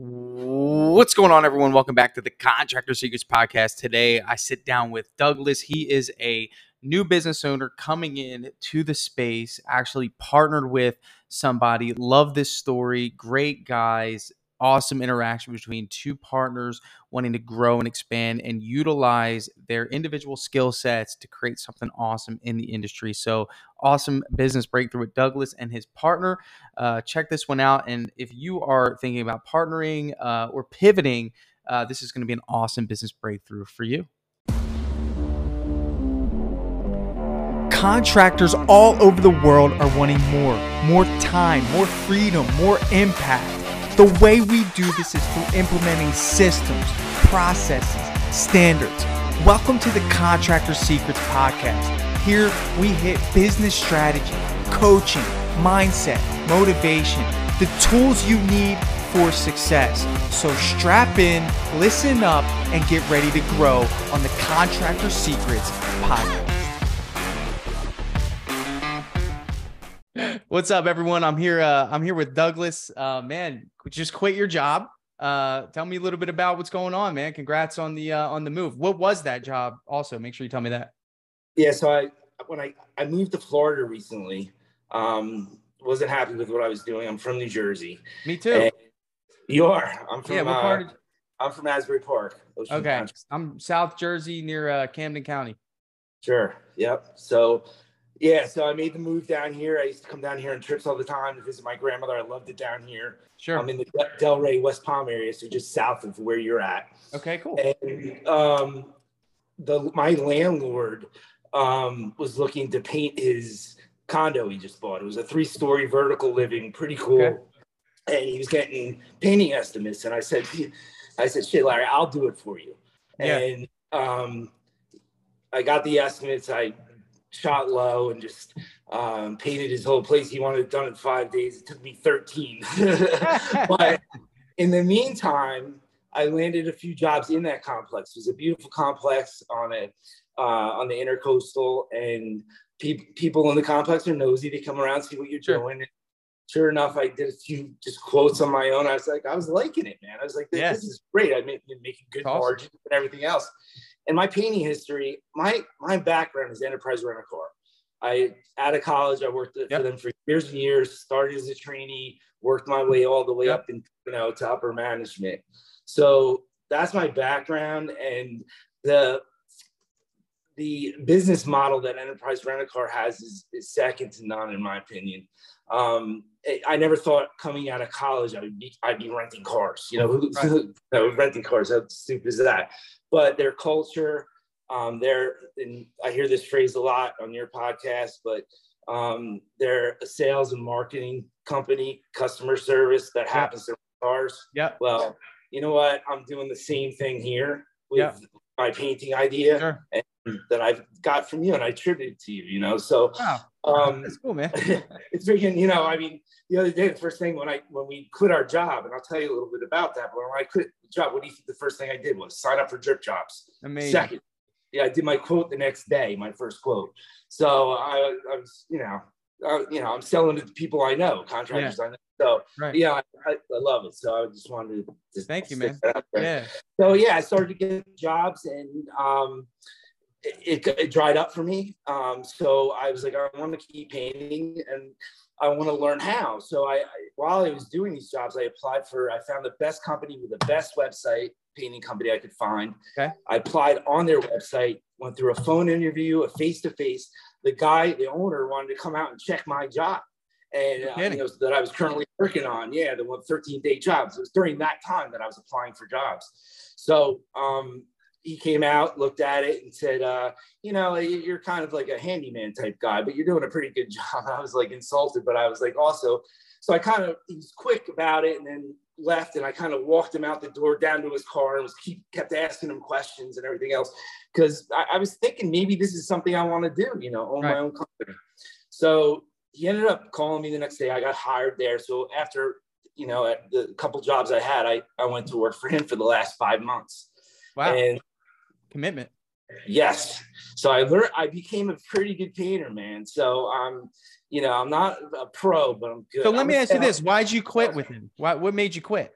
What's going on, everyone? Welcome back to the Contractor Secrets Podcast. Today, I sit down with Douglas. He is a new business owner coming in to the space, actually partnered with somebody. Love this story. Great guys awesome interaction between two partners wanting to grow and expand and utilize their individual skill sets to create something awesome in the industry. So, awesome business breakthrough with Douglas and his partner. Uh, check this one out. And if you are thinking about partnering uh, or pivoting, uh, this is going to be an awesome business breakthrough for you. Contractors all over the world are wanting more, more time, more freedom, more impact. The way we do this is through implementing systems, processes, standards. Welcome to the Contractor Secrets Podcast. Here we hit business strategy, coaching, mindset, motivation, the tools you need for success. So strap in, listen up, and get ready to grow on the Contractor Secrets Podcast. What's up, everyone? I'm here. Uh, I'm here with Douglas. Uh, man, just quit your job. Uh, tell me a little bit about what's going on, man. Congrats on the uh, on the move. What was that job? Also, make sure you tell me that. Yeah, so I when I I moved to Florida recently, um, wasn't happy with what I was doing. I'm from New Jersey. Me too. And you are. I'm from. Yeah, what part? Of- I'm from Asbury Park. Ocean okay, Country. I'm South Jersey near uh, Camden County. Sure. Yep. So yeah, so I made the move down here. I used to come down here on trips all the time to visit my grandmother. I loved it down here. Sure. I'm in the Delray, West Palm area, so just south of where you're at. Okay, cool. And um, the my landlord um, was looking to paint his condo he just bought. It was a three story vertical living, pretty cool. Okay. And he was getting painting estimates, and I said, I said, shit, Larry, I'll do it for you. Yeah. And um, I got the estimates. I shot low and just um, painted his whole place. He wanted it done in five days. It took me 13. but in the meantime, I landed a few jobs in that complex. It was a beautiful complex on it, uh, on the intercoastal, and pe- people in the complex are nosy. They come around, see what you're sure. doing. And sure enough, I did a few just quotes on my own. I was like, I was liking it, man. I was like, this, yes. this is great. I've been making good awesome. margins and everything else and my painting history, my my background is enterprise rent a car. I out of college, I worked yep. for them for years and years. Started as a trainee, worked my way all the way yep. up in you know to upper management. So that's my background, and the the business model that enterprise rent a car has is, is second to none, in my opinion. Um, I never thought coming out of college I would be I'd be renting cars. You know, right. renting cars. How stupid is that? But their culture, um, they're, and I hear this phrase a lot on your podcast, but um, they're a sales and marketing company, customer service that happens to cars. Yeah. Well, you know what? I'm doing the same thing here with my painting idea sure. and, that I've got from you, and I attribute to you. You know, so wow. um, that's cool, man. it's freaking. You know, I mean, the other day, the first thing when I when we quit our job, and I'll tell you a little bit about that. But when I quit the job, what do you think the first thing I did was sign up for Drip Jobs? Amazing. Second, yeah, I did my quote the next day, my first quote. So I, I was, you know, uh, you know, I'm selling to people I know, contractors yeah. I know. So right. yeah, I, I, love it. So I just wanted to just thank you, man. Yeah. So yeah, I started to get jobs, and um, it, it, dried up for me. Um, so I was like, I want to keep painting, and I want to learn how. So I, I, while I was doing these jobs, I applied for. I found the best company with the best website painting company I could find. Okay. I applied on their website. Went through a phone interview, a face to face. The guy, the owner, wanted to come out and check my job, and uh, you know, that I was currently working on. Yeah, the 13 day jobs. It was during that time that I was applying for jobs. So um, he came out, looked at it, and said, uh, "You know, you're kind of like a handyman type guy, but you're doing a pretty good job." I was like insulted, but I was like also, so I kind of he was quick about it, and then left, and I kind of walked him out the door down to his car, and was keep kept asking him questions and everything else because I, I, was thinking maybe this is something I want to do, you know, own right. my own company. So he ended up calling me the next day. I got hired there. So after you know, at the couple jobs I had, I, I went to work for him for the last five months. Wow. And commitment. Yes. So I learned, I became a pretty good painter, man. So I'm, um, you know, I'm not a pro, but I'm good. So let I'm me ask you this: Why'd you quit with him? Why? What made you quit?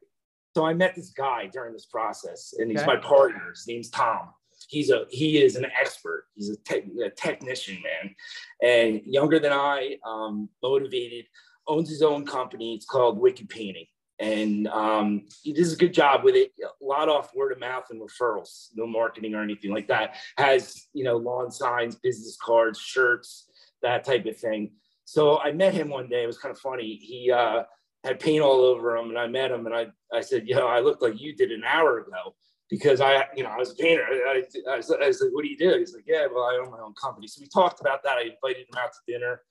so I met this guy during this process, and he's my partner. His name's Tom. He's a he is an expert. He's a, tech, a technician, man, and younger than I. Um, motivated, owns his own company. It's called Wicked Painting, and um, he does a good job with it. A lot off word of mouth and referrals. No marketing or anything like that. Has you know lawn signs, business cards, shirts, that type of thing. So I met him one day. It was kind of funny. He uh, had paint all over him, and I met him, and I I said, you know, I look like you did an hour ago." Because I, you know, I was a painter. I, I, I, was, I was like, "What do you do?" He's like, "Yeah, well, I own my own company." So we talked about that. I invited him out to dinner.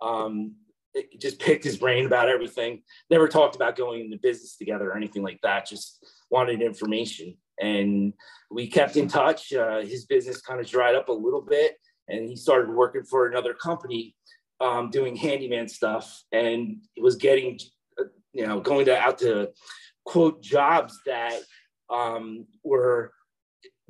Um, it- just picked his brain about everything. Never talked about going into business together or anything like that. Just wanted information, and we kept in touch. Uh, his business kind of dried up a little bit, and he started working for another company um, doing handyman stuff, and was getting, uh, you know, going to out to quote jobs that um, were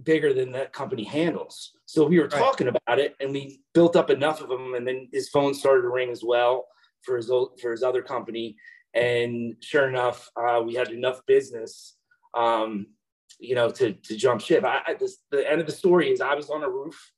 bigger than that company handles. So we were Right. talking about it, and we built up enough of them, and then his phone started to ring as well for his old, for his other company, and sure enough, uh, we had enough business, um, you know, to to jump ship. I, I this, the end of the story is I was on a roof,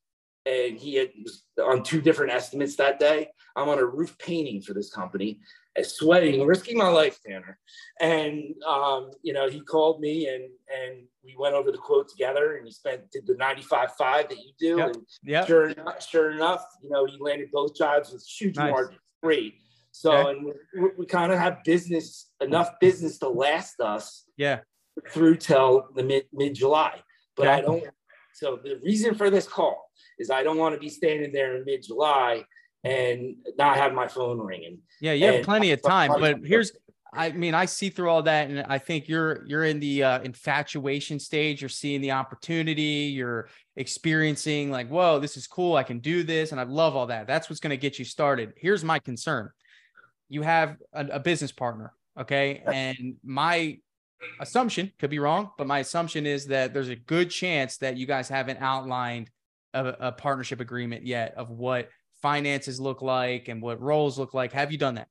and he had was on two different estimates that day. I'm on a roof painting for this company, sweating, risking my life, Tanner. And um, you know, he called me and and we went over the quote together and he spent did the 95.5 that you do. Yep. And Yeah. sure enough, sure enough, you know, he landed both jobs with huge Nice. margins. Great. So Okay. and we, we kind of have business enough business to last us Yeah. through till the mid mid July. But I don't. So the reason for this call is I don't want to be standing there in mid July and not have my phone ringing. Yeah, you have And- plenty of time, but here's I mean, I see through all that and I think you're you're in the uh, infatuation stage, you're seeing the opportunity, you're experiencing like, "Whoa, this is cool. I can do this." And I love all that. That's what's going to get you started. Here's my concern. You have a, a business partner, okay? And my assumption could be wrong, but my assumption is that there's a good chance that you guys haven't outlined a, a partnership agreement yet of what finances look like and what roles look like. Have you done that?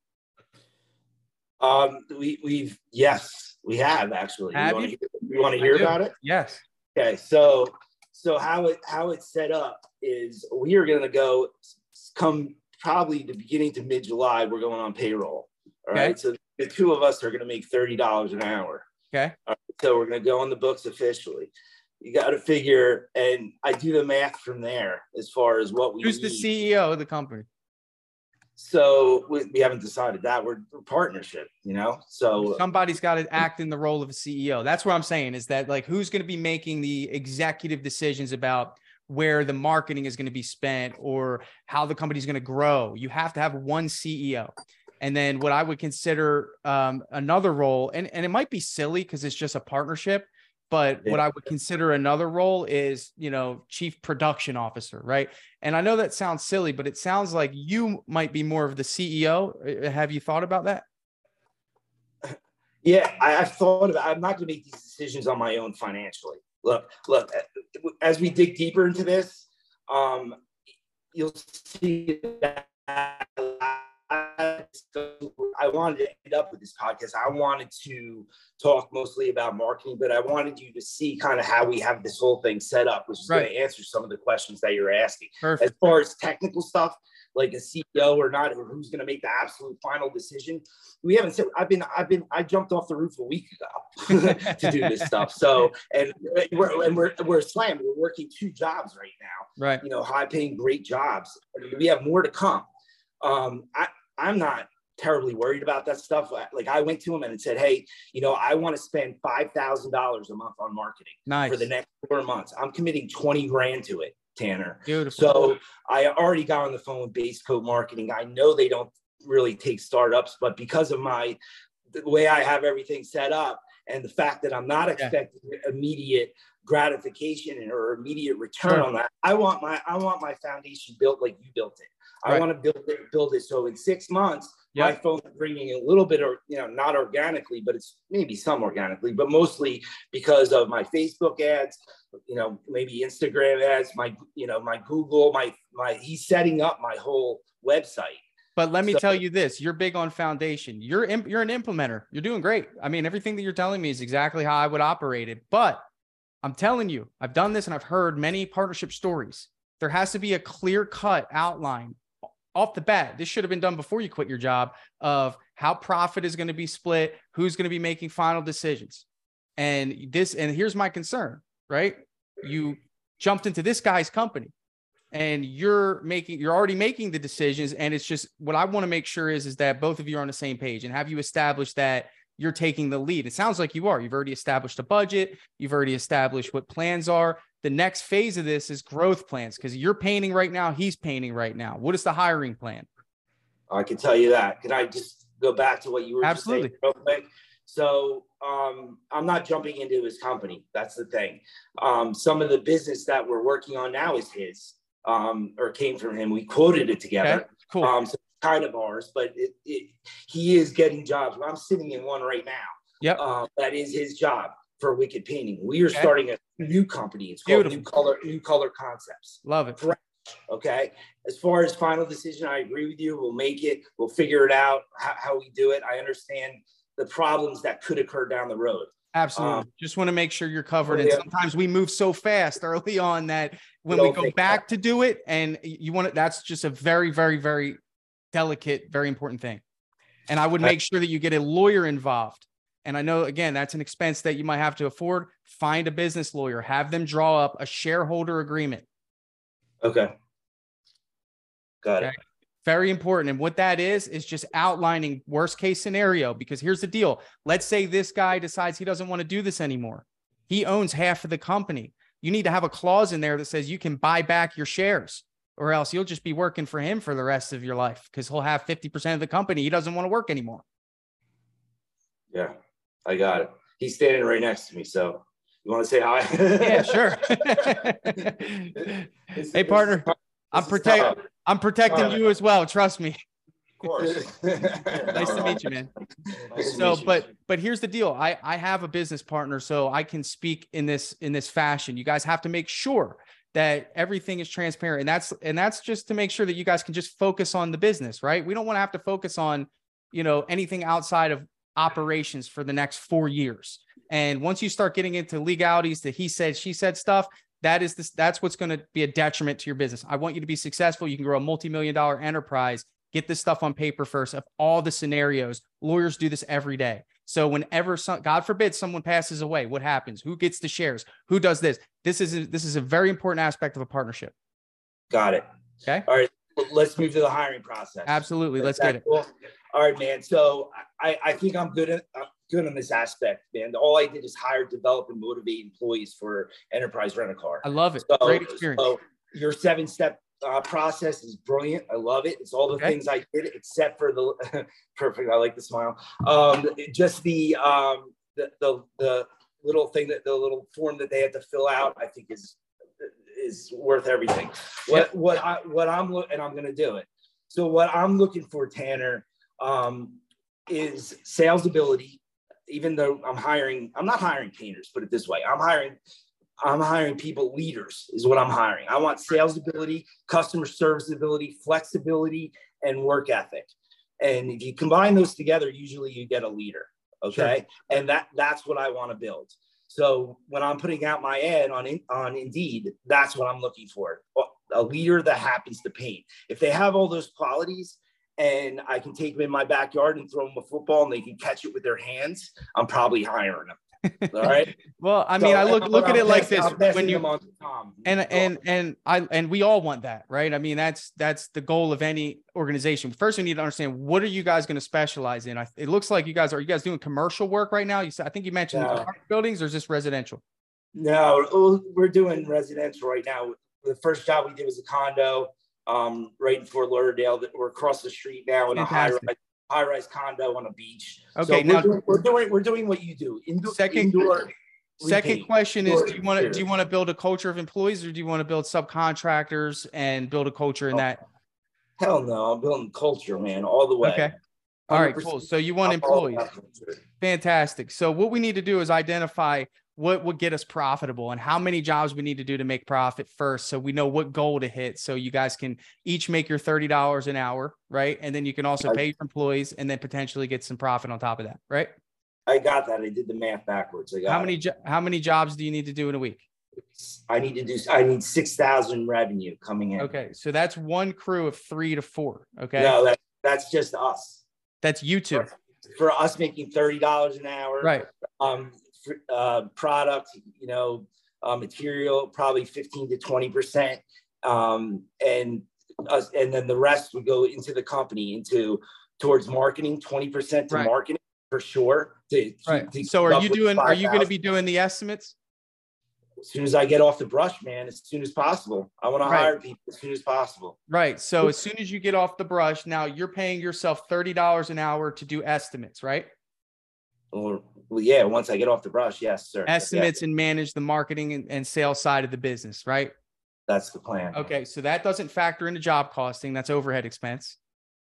Um, we we've yes, we have actually. Have you want to hear, you want to hear about it? Yes. Okay, so so how it how it's set up is we are going to go come probably the beginning to mid July. We're going on payroll. All right, Okay. so the two of us are going to make thirty dollars an hour. Okay. So we're going to go on the books officially. You got to figure, and I do the math from there as far as what we. Who's the. CEO of the company? So we, we haven't decided that we're, we're partnership, you know. So uh, Somebody's got to act in the role of a CEO. That's what I'm saying is that like who's going to be making the executive decisions about where the marketing is going to be spent or how the company's going to grow. You have to have one CEO. And then what I would consider um, another role, and, and it might be silly because it's just a partnership, but what I would consider another role is, you know, chief production officer, right? And I know that sounds silly, but it sounds like you might be more of the CEO. Uh, Have you thought about that? Yeah, I, I've thought about. I'm not going to make these decisions on my own financially. Look, look. As we dig deeper into this, um, you'll see that. I wanted to end up with this podcast. I wanted to talk mostly about marketing, but I wanted you to see kind of how we have this whole thing set up, which is going to answer some of the questions that you're asking. Perfect. As far as technical stuff, like a CEO or not, or who's going to make the absolute final decision, we haven't said. I've been, I've been, I jumped off the roof a week ago to do this stuff. So, and we're and we're we're slammed. We're working two jobs right now. Right. You know, high paying, great jobs. We have more to come. Um, I I'm not terribly worried about that stuff. Like I went to him and said, hey, you know, I want to spend five thousand dollars a month on marketing Nice. for the next four months. I'm committing twenty grand to it, Tanner. Beautiful. So I already got on the phone with Base Coat Marketing. I know they don't really take startups, but because of my the way I have everything set up and the fact that I'm not expecting immediate gratification or immediate return Sure. on that, I want my I want my foundation built like you built it. I Right. want to build it build it so in six months my Yep. phone's bringing a little bit or you know not organically but it's maybe some organically but mostly because of my facebook ads you know maybe instagram ads my you know my google my my he's setting up my whole website But let me So- tell you this: you're big on foundation. You're you're an implementer. You're doing great. I mean, everything that you're telling me is exactly how I would operate it. But I'm telling you, I've done this and I've heard many partnership stories. There has to be a clear cut outline off the bat. This should have been done before you quit your job of how profit is going to be split, who's going to be making final decisions. And this, and here's my concern, right? You jumped into this guy's company and you're making you're already making the decisions and it's just what i want to make sure is is that both of you are on the same page and have you established that you're taking the lead it sounds like you are you've already established a budget you've already established what plans are the next phase of this is growth plans because you're painting right now he's painting right now what is the hiring plan I can tell you that. Can I just go back to what you were just saying Absolutely. real quick? So um, I'm not jumping into his company. That's the thing. Um, some of the business that we're working on now is his um, or came from him. We quoted it together. okay cool Um, so kind of ours, but it, it, he is getting jobs. I'm sitting in one right now. Yep. Uh, that is his job for Wicked Painting. We are Okay. starting a new company. It's called Beautiful. New Color New Color Concepts. love it Okay. As far as final decision, I agree with you. We'll make it. We'll figure it out how, how we do it. I understand the problems that could occur down the road. absolutely Um, just want to make sure you're covered and sometimes we move so fast early on that when We go back to do it and you want to that's just a very very very delicate very important thing and i would make sure that you get a lawyer involved and i know again that's an expense that you might have to afford. Find a business lawyer have them draw up a shareholder agreement. Okay. Got it. Very important. And what that is is just outlining worst case scenario because here's the deal. Let's say this guy decides he doesn't want to do this anymore. He owns half of the company. You need to have a clause in there that says you can buy back your shares or else you'll just be working for him for the rest of your life because he'll have 50% of the company. He doesn't want to work anymore. Yeah. I got it. He's standing right next to me. So you want to say hi? yeah sure This- hey this partner is- i'm this protect i'm protecting Alright. you as well trust me Of course. nice to meet you man Nice so you. but but here's the deal i i have a business partner so i can speak in this in this fashion you guys have to make sure that everything is transparent and that's and that's just to make sure that you guys can just focus on the business right we don't want to have to focus on you know anything outside of operations for the next four years. And once you start getting into legalities the he said she said stuff that is this that's what's going to be a detriment to your business. I want you to be successful. You can grow a multi-million dollar enterprise. Get this stuff on paper first of all the scenarios. Lawyers do this every day. So whenever some god forbid someone passes away what happens? Who gets the shares? Who does this? This is a, this is a very important aspect of a partnership. Got it. Okay. All right. Let's move to the hiring process. absolutely let's get it? All right, man. So I, I think I'm good at I'm good on this aspect, man. All I did is hire, develop, and motivate employees for enterprise rent a car. i love it So, great experience so your seven step uh, process is brilliant. I love it. It's all the Okay. things I did except for the perfect. I like the smile. Um, just the um, the, the the little thing that the little form that they had to fill out. I think is is worth everything. What what I what I'm look and I'm gonna do it. So what I'm looking for, Tanner, um, is sales ability. Even though I'm hiring, I'm not hiring painters. Put it this way, I'm hiring I'm hiring people leaders is what I'm hiring. I want sales ability, customer service ability, flexibility, and work ethic. And if you combine those together, usually you get a leader. Okay. And that that's what I want to build. So when I'm putting out my ad on on Indeed, that's what I'm looking for. A leader that happens to paint. If they have all those qualities and I can take them in my backyard and throw them a football and they can catch it with their hands, I'm probably hiring them. All right. well i mean So, i look look at it like this when you and and and i and we all want that right i mean that's that's the goal of any organization first we need to understand what are you guys going to specialize in I, it looks like you guys are you guys doing commercial work right now you said i think you mentioned No. buildings or is this residential No, we're doing residential right now. The first job we did was a condo um, right in Fort Lauderdale. That we're across the street now in a high Fantastic. rise, high rise condo on a beach. Okay, so now- we're, doing, we're doing we're doing what you do. Indoor, Second- indoor second repaint. question is do you want to do you want to build a culture of employees or do you want to build subcontractors and build a culture in Oh, that Hell no, I'm building culture, man, all the way. okay all right 100%. cool so you want employees. Fantastic. So what we need to do is identify what would get us profitable and how many jobs we need to do to make profit first so we know what goal to hit so you guys can each make your $30 an hour right? And then you can also pay your employees and then potentially get some profit on top of that right? I got that. I did the math backwards. I got how many jo- how many jobs do you need to do in a week? I need to do i need 6000 revenue coming in. Okay so that's one crew of three to four okay? No that, that's just us. That's you two. For, for us making $30 an hour. Right. Um uh, product, you know, uh, material, probably 15 to 20 percent, um, and us, and then the rest would go into the company into towards marketing, 20 percent to Right. marketing for sure. To, right to so are you doing are you going to be doing the estimates as soon as I get off the brush, man? As soon as possible. I want to hire people as soon as possible. right so as soon as you get off the brush now you're paying yourself $30 an hour to do estimates right Or well, yeah, once I get off the brush, yes, sir. Yeah, estimates and manage the marketing and, and sales side of the business, right? that's the plan. Okay, so that doesn't factor into job costing. That's overhead expense.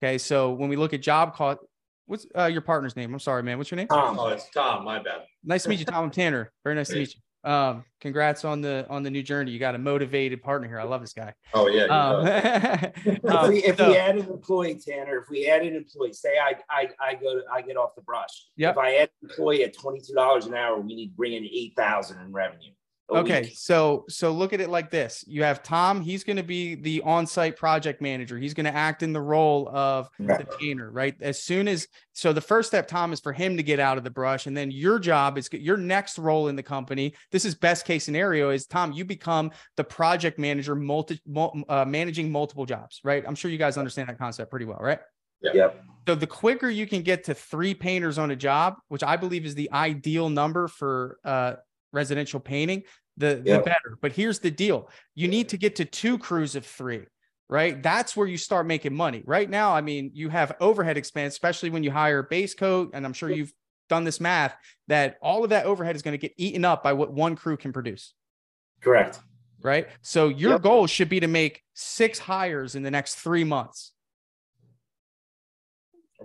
Okay, so when we look at job cost, what's uh, your partner's name? I'm sorry, man. What's your name? Tom, Oh, it's Tom. My bad. Nice to meet you, Tom. I'm Tanner. Very nice to meet you. Um, congrats on the on the new journey. You got a motivated partner here. I love this guy. Oh yeah. Um, if, um, we, if so- we add an employee, Tanner, if we add an employee, say I I, I go to I get off the brush. Yep. If I add an employee at twenty two dollars an hour, we need to bring in eight thousand in revenue. A Okay, week. so so look at it like this. You have Tom, he's going to be the on-site project manager. He's going to act in the role of Okay. the painter, right? As soon as so the first step Tom is for him to get out of the brush and then your job is your next role in the company. This is best case scenario is Tom, you become the project manager multi mul- uh, managing multiple jobs, right? I'm sure you guys understand that concept pretty well, right? Yep. So the quicker you can get to three painters on a job, which I believe is the ideal number for uh, residential painting, the, the better. But here's the deal: you need to get to two crews of three, right? That's where you start making money. Right now, I mean, you have overhead expense, especially when you hire base coat, and I'm sure you've done this math that all of that overhead is going to get eaten up by what one crew can produce Correct. right? So your Yep. goal should be to make six hires in the next three months.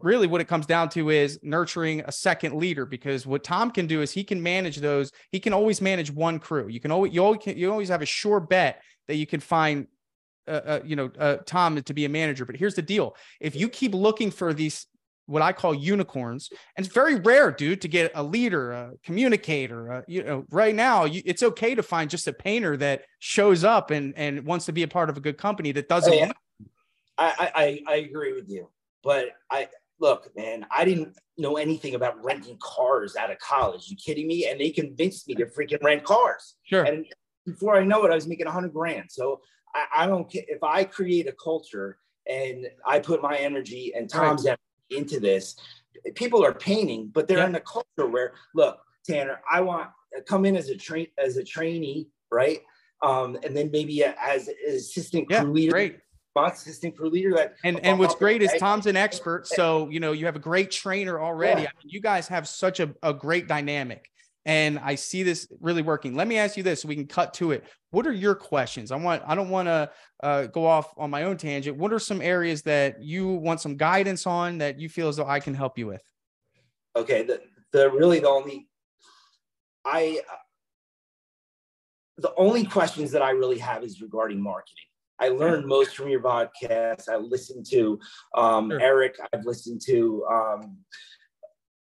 Really, what it comes down to is nurturing a second leader because what Tom can do is he can manage those. He can always manage one crew. You can always you always you always have a sure bet that you can find, uh, uh, you know, uh, Tom to be a manager. But here's the deal: if you keep looking for these what I call unicorns, and it's very rare, dude, to get a leader, a communicator. Uh, you know, right now, you, it's okay to find just a painter that shows up and and wants to be a part of a good company that doesn't. Oh, yeah. I I- I agree with you, but I look, man. I didn't know anything about renting cars out of college. You kidding me? And they convinced me to freaking rent cars. Sure. And before I know it, I was making a hundred grand. So I, I don't care if I create a culture and I put my energy and Tom's energy into this. People are painting, but they're Yeah. in a culture where, look, Tanner, I want come in as a train as a trainee, right? Um, and then maybe as an assistant Yeah, crew leader, great. Assistant crew leader. That And and what's great is Tom's an expert, so you know you have a great trainer already. Yeah. I mean, you guys have such a, a great dynamic, and I see this really working. Let me ask you this, so we can cut to it. What are your questions? I want I don't want to uh, go off on my own tangent. What are some areas that you want some guidance on that you feel as though I can help you with? okay the, the really the only i the only questions that i really have is regarding marketing i learned most from your podcast. I listened to um, Sure. eric. I've listened to um,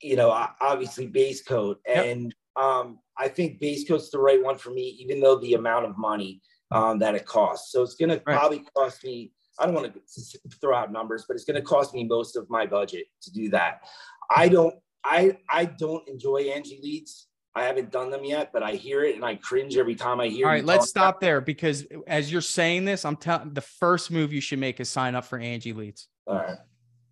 you know obviously base coat. Yep. and um, i think base coat's the right one for me even though the amount of money um, that it costs. So it's going to probably cost me i don't want to throw out numbers but it's going to cost me most of my budget to do that. I don't I I don't enjoy Angi leads. I haven't done them yet, but I hear it and I cringe every time I hear. All right, let's stop there because as you're saying this, I'm telling the first move you should make is sign up for Angi Leads. All right.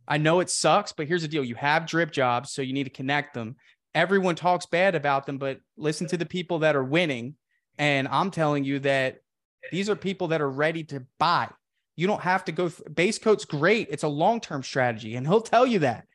I know it sucks, but here's the deal. You have drip jobs, so you need to connect them. Everyone talks bad about them, but listen to the people that are winning. And I'm telling you that these are people that are ready to buy. You don't have to go th- base coat's great. It's a long-term strategy. And he'll tell you that.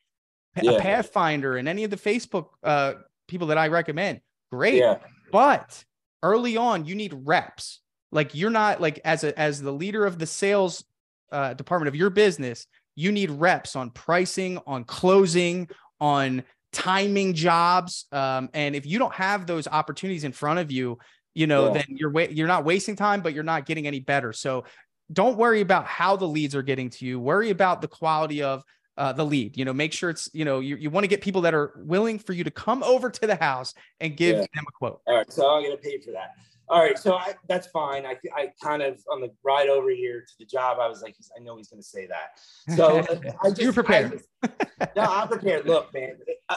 Yeah. A Pathfinder and any of the Facebook uh, people that I recommend, great Yeah. but early on you need reps like you're not like as a as the leader of the sales uh, department of your business you need reps on pricing on closing on timing jobs. Um, and if you don't have those opportunities in front of you, you know, yeah. then you're wa- you're not wasting time, but you're not getting any better. So don't worry about how the leads are getting to you. Worry about the quality of uh, the lead. You know, make sure it's you know you, you want to get people that are willing for you to come over to the house and give yeah. them a quote. All right, so I'm gonna pay for that. All right, so I, that's fine. I, I kind of on the ride over here to the job, I was like, I know he's going to say that. So I just, you're prepared. I no, I'm prepared. Look, man,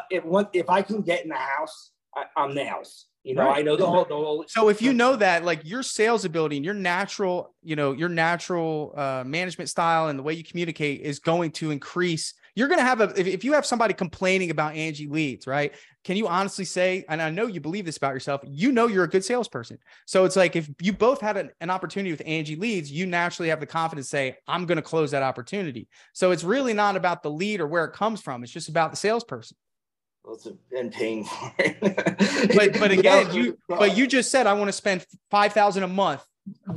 if, if I can get in the house, I, am the house. You know, right. I know the whole, the whole. So if you know that, like your sales ability and your natural, you know, your natural uh, management style and the way you communicate is going to increase. You're going to have a, if, if you have somebody complaining about Angi leads, right? Can you honestly say, and I know you believe this about yourself, you know you're a good salesperson. So it's like if you both had an, an opportunity with Angi leads, you naturally have the confidence to say, I'm going to close that opportunity. So it's really not about the lead or where it comes from. It's just about the salesperson and paying for it. but but again, you but you just said I want to spend five thousand a month.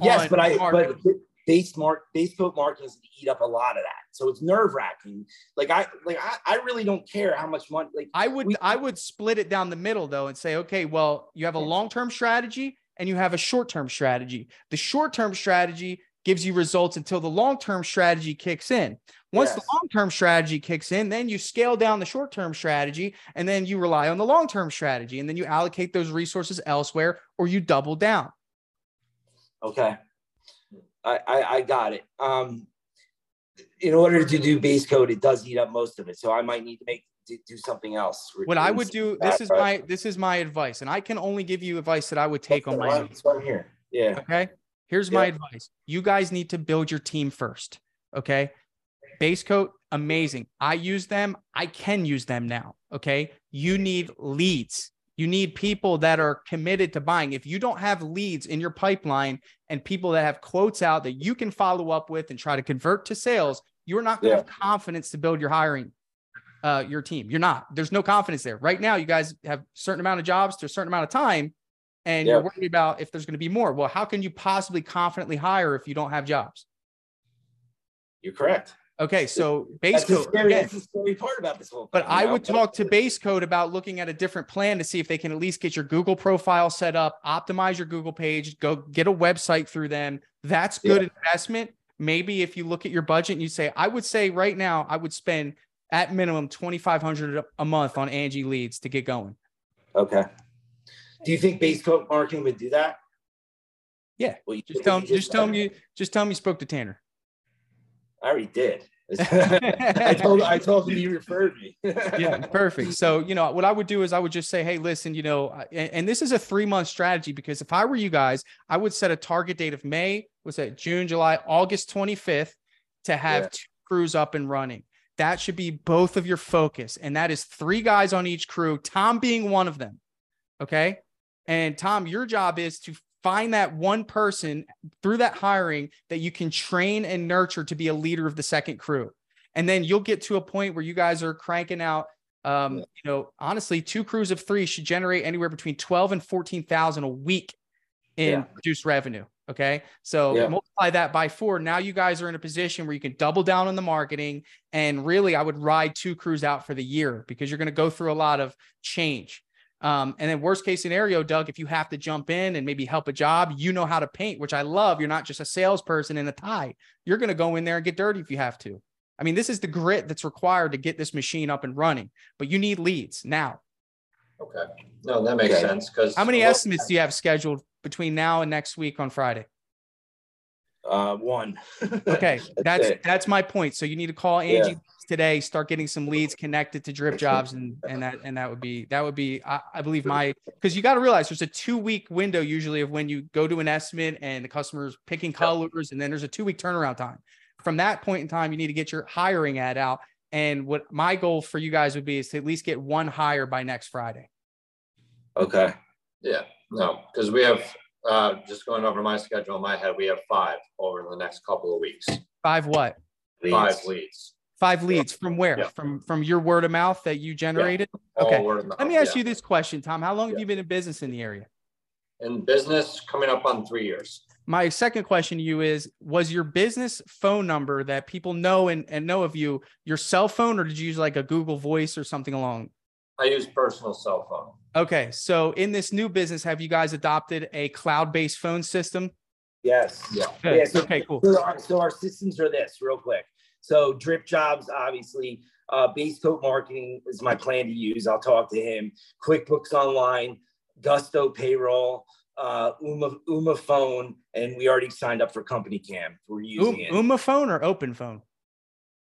Yes, but I marketing. but base mark base coat marketing is to eat up a lot of that. So it's nerve wracking. Like I like I, I really don't care how much money. Like I would we, I would split it down the middle though and say, okay, well, you have a long term strategy and you have a short term strategy. The short term strategy gives you results until the long term strategy kicks in. Once yes. the long term strategy kicks in, then you scale down the short term strategy and then you rely on the long term strategy and then you allocate those resources elsewhere or you double down. Okay. I, I, I got it. Um, in order to do base coat, it does eat up most of it. So I might need to make do something else. What I would do, this is my this is my advice, and I can only give you advice that I would take on my own. I'm here. Yeah. Okay. Here's my advice. You guys need to build your team first. Okay. Base coat, amazing. I use them. I can use them now. Okay. You need leads. You need people that are committed to buying. If you don't have leads in your pipeline and people that have quotes out that you can follow up with and try to convert to sales, you're not going to yeah. have confidence to build your hiring, uh, your team. You're not. There's no confidence there. Right now, you guys have a certain amount of jobs to a certain amount of time and yep. you're worried about if there's going to be more. Well, how can you possibly confidently hire if you don't have jobs? You're correct. Okay, so base that's code. Scary, again, that's the scary part about this whole. But I would talk to base coat about looking at a different plan to see if they can at least get your Google profile set up, optimize your Google page, go get a website through them. That's good yeah. investment. Maybe if you look at your budget and you say, I would say right now, I would spend at minimum twenty five hundred a month on Angi leads to get going. Okay. Do you think base coat marketing would do that? Yeah. Well, just tell him. Just, just tell him you. Just tell him you spoke to Tanner. I already did. I told I told him you referred me. yeah, perfect. So you know what I would do is I would just say, hey, listen, you know, and, and this is a three month strategy because if I were you guys, I would set a target date of May. Was that June, July, August twenty fifth to have yeah. two crews up and running. That should be both of your focus, and that is three guys on each crew. Tom being one of them. Okay. And Tom, your job is to find that one person through that hiring that you can train and nurture to be a leader of the second crew. And then you'll get to a point where you guys are cranking out um, you know, honestly, two crews of three should generate anywhere between 12 and 14,000 a week in yeah. reduced revenue. Okay. So yeah. multiply that by four. Now you guys are in a position where you can double down on the marketing. And really, I would ride two crews out for the year because you're going to go through a lot of change. Um, and then worst case scenario, Doug, if you have to jump in and maybe help a job, you know how to paint, which I love. You're not just a salesperson in a tie. You're going to go in there and get dirty if you have to. I mean, this is the grit that's required to get this machine up and running, but you need leads now. Okay. No, that makes okay. sense. Because how many estimates do you have scheduled between now and next week on Friday? Uh, one. okay, that's that's, that's, my point. So you need to call Angi yeah today, start getting some leads connected to drip jobs and and that and that would be that would be I, I believe my because you got to realize there's a two week window usually of when you go to an estimate and the customer's picking colors and then there's a two week turnaround time. From that point in time, you need to get your hiring ad out. And what my goal for you guys would be is to at least get one hire by next Friday. Okay. Yeah. No, because we have uh, just going over my schedule in my head, we have five over the next couple of weeks. Five what? Leads. Five leads. Five leads from where? Yeah. From from your word of mouth that you generated? Yeah. Okay. Let me ask yeah. you this question, Tom. How long have you been in business in the area? In business, coming up on three years. My second question to you is Was your business phone number that people know and, and know of you your cell phone, or did you use like a Google Voice or something along? I use personal cell phone. Okay. So in this new business, have you guys adopted a cloud-based phone system? Yes. Yeah. Yeah, so- okay, cool. So our, so our systems are this real quick. So drip jobs, obviously, uh, base coat marketing is my plan to use. I'll talk to him. QuickBooks Online, Gusto payroll, uh, Uma Uma phone, and we already signed up for Company Cam. We're using Um, it. Uma phone or open phone?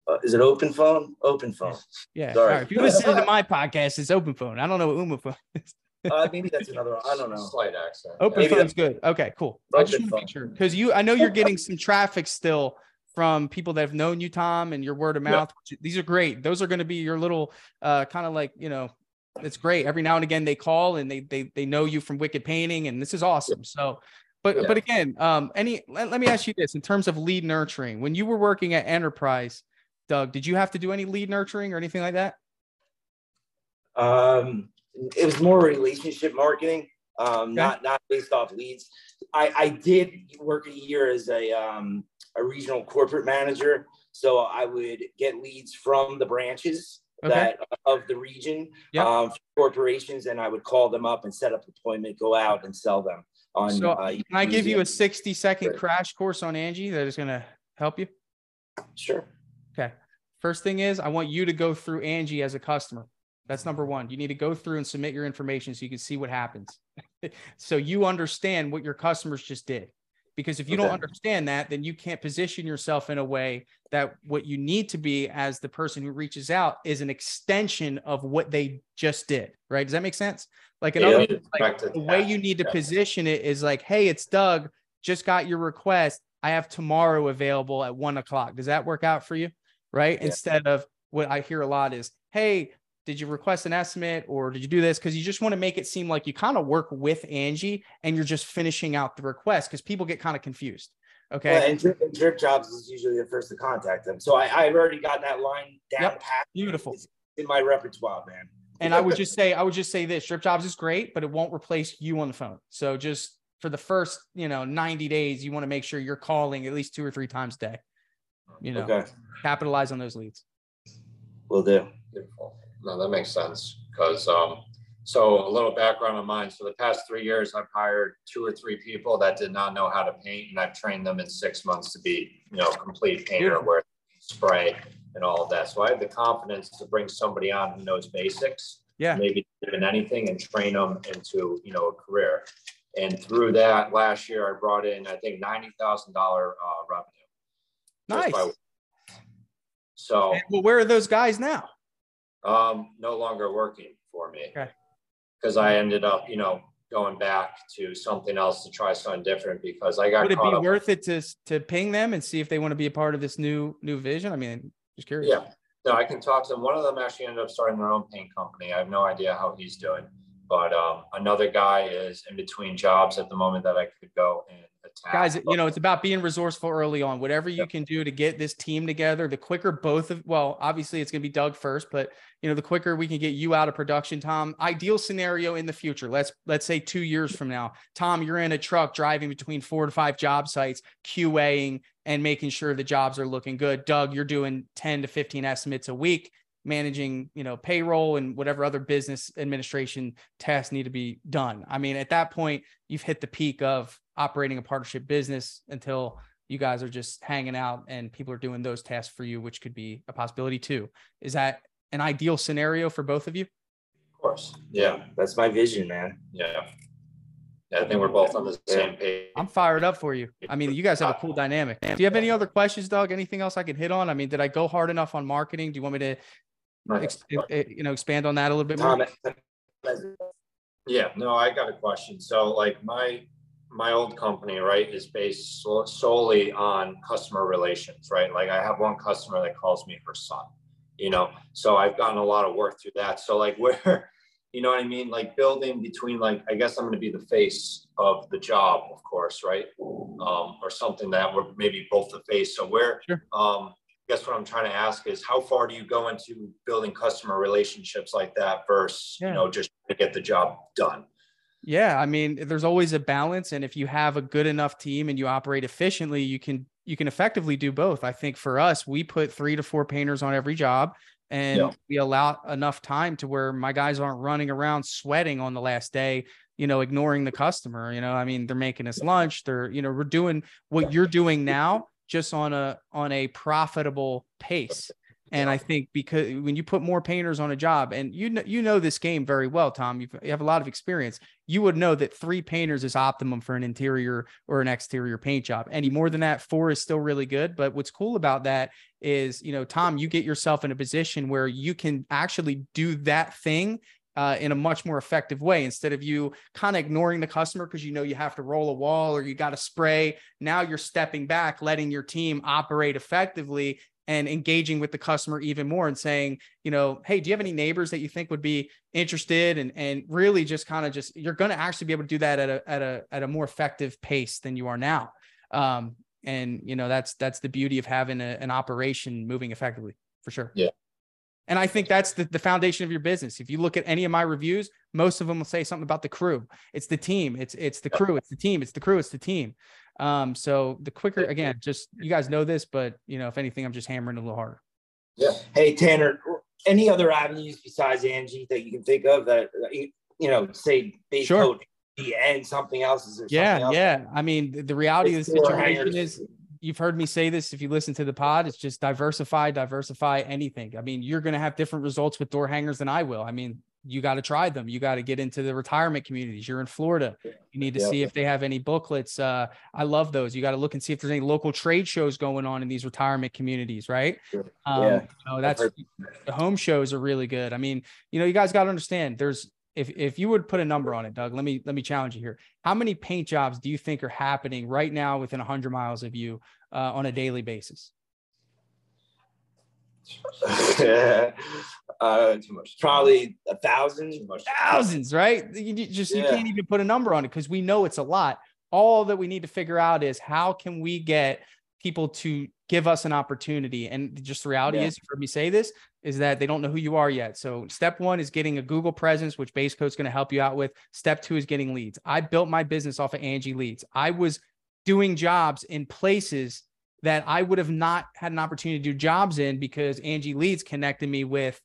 Uh, is it open phone? Open phone. Yeah. Sorry. All right. If you listen to my podcast, it's open phone. I don't know what Uma phone is. Uh, maybe that's another one. I don't know. Slight accent. Open Maybe phone's good. Okay, cool. I just want to make sure because you, I know you're getting some traffic still from people that have known you, Tom, and your word of mouth. These are great. Those are going to be your little, uh, kind of like you know, it's great. Every now and again they call and they they they know you from Wicked Painting, and this is awesome. So, but Yeah. but again, um, any let, let me ask you this in terms of lead nurturing. When you were working at Enterprise, Doug, did you have to do any lead nurturing or anything like that? Um, it was more relationship marketing, um, not not based off leads. I, I did work a year as a um, a regional corporate manager, so I would get leads from the branches Okay. that of the region, Yeah. um, corporations, and I would call them up and set up an appointment, go out and sell them. On So uh, can I give you a 60 second Sure. crash course on Angi that is going to help you? sure. Okay. First thing is, I want you to go through Angi as a customer. That's number one. You need to go through and submit your information so you can see what happens. so you understand what your customers just did. Because if you don't understand that, then you can't position yourself in a way that what you need to be as the person who reaches out is an extension of what they just did. Right. Does that make sense? Like, in Yeah. other words, like, the way you need to Yeah. position it is like, hey, it's Doug. Just got your request. I have tomorrow available at one o'clock. Does that work out for you? Right. Yeah. Instead of what I hear a lot is, hey, did you request an estimate or did you do this? Because you just want to make it seem like you kind of work with Angi and you're just finishing out the request because people get kind of confused. Okay. Well, and, drip, and drip jobs is usually the first to contact them. So I, I've already got that line down Yep. pat Beautiful. It's in my repertoire, man. And I would just say, I would just say this drip jobs is great, but it won't replace you on the phone. So just for the first, you know, 90 days, you want to make sure you're calling at least two or three times a day. You know, Okay, capitalize on those leads. will do. Beautiful. No, that makes sense. Because, um, so a little background on mine. So the past three years, I've hired two or three people that did not know how to paint, and I've trained them in six months to be, you know, complete painter, Beautiful. where spray and all of that. So I have the confidence to bring somebody on who knows basics, Yeah. maybe even anything, and train them into, you know, a career. And through that, last year I brought in, I think, ninety thousand dollar uh, revenue. Nice. by- So. Well, where are those guys now? Um, no longer working for me. Okay. Because I ended up, you know, going back to something else to try something different because I got Would it be up. worth it to to ping them and see if they want to be a part of this new new vision? I mean, just curious. Yeah. No, I can talk to them. One of them actually ended up starting their own paint company. I have no idea how he's doing. But um, another guy is in between jobs at the moment that I could go and attack. guys you know it's about being resourceful early on. Whatever you can do to get this team together the quicker both of well obviously it's going to be doug first but you know the quicker we can get you out of production tom. Ideal scenario in the future. Let's let's say two years from now tom you're in a truck driving between four to five job sites qaing and making sure the jobs are looking good. Doug you're doing 10 to 15 estimates a week managing you know payroll and whatever other business administration tasks need to be done. I mean at that point you've hit the peak of operating a partnership business until you guys are just hanging out and people are doing those tasks for you which could be a possibility too is that an ideal scenario for both of you Of course. Yeah. That's my vision, man. Yeah. Yeah, I think we're both on the same page. i'm fired up for you i mean you guys have a cool dynamic do you have any other questions doug anything else i can hit on i mean did i go hard enough on marketing do you want me to ex- eh, eh, you know expand on that a little bit more eh, eh, Yeah, no, I got a question. So like my, my old company, right, is based so- solely on customer relations, right? Like I have one customer that calls me her son, you know, so I've gotten a lot of work through that. So like where, you know what I mean? Like building between like, I guess I'm going to be the face of the job, of course, right? Um, or something that we're maybe both the face. So where, Sure. um, I guess what I'm trying to ask is how far do you go into building customer relationships like that versus, Yeah. you know, just to get the job done? Yeah, I mean, there's always a balance, and if you have a good enough team and you operate efficiently, you can you can effectively do both. I think for us, we put three to four painters on every job, and yeah. we allow enough time to where my guys aren't running around sweating on the last day you know ignoring the customer you know i mean they're making us lunch they're you know we're doing what you're doing now just on a on a profitable pace and I think because when you put more painters on a job, and you know, you know this game very well, Tom, You've, you have a lot of experience. You would know that three painters is optimum for an interior or an exterior paint job. Any more than that, four is still really good. But what's cool about that is, you know, Tom, you get yourself in a position where you can actually do that thing uh, in a much more effective way instead of you kind of ignoring the customer because you know you have to roll a wall or you got to spray. Now you're stepping back, letting your team operate effectively and engaging with the customer even more and saying, you know, hey, do you have any neighbors that you think would be interested? And and really just kind of just you're going to actually be able to do that at a at a at a more effective pace than you are now. Um, and you know that's that's the beauty of having a, an operation moving effectively for sure. Yeah. And I think that's the, the foundation of your business. If you look at any of my reviews, most of them will say something about the crew. It's the team. It's it's the crew. It's the team. It's the crew. It's the team. Um, so the quicker, again, just you guys know this, but you know, if anything, I'm just hammering a little harder. Yeah. Hey Tanner, any other avenues besides Angi that you can think of that you know, say base sure. coat and something else? Is there yeah, else? yeah. I mean, the, the reality it's of the situation is you've heard me say this if you listen to the pod it's just diversify diversify anything i mean you're going to have different results with door hangers than i will i mean you got to try them. You got to get into the retirement communities. You're in Florida. You need to yep. see if they have any booklets. Uh, I love those. You got to look and see if there's any local trade shows going on in these retirement communities, right? Um, yeah. You know, that's the home shows are really good. I mean, you know, you guys got to understand there's if if you would put a number on it, Doug, let me let me challenge you here. How many paint jobs do you think are happening right now within 100 miles of you uh, on a daily basis? uh, too much. Probably a thousand. Thousands, right? You just yeah. you can't even put a number on it because we know it's a lot. All that we need to figure out is how can we get people to give us an opportunity. And just the reality yeah. is, for me say this, is that they don't know who you are yet. So step one is getting a Google presence, which Base Coat's going to help you out with. Step two is getting leads. I built my business off of Angi leads. I was doing jobs in places that I would have not had an opportunity to do jobs in because Angi Leads connected me with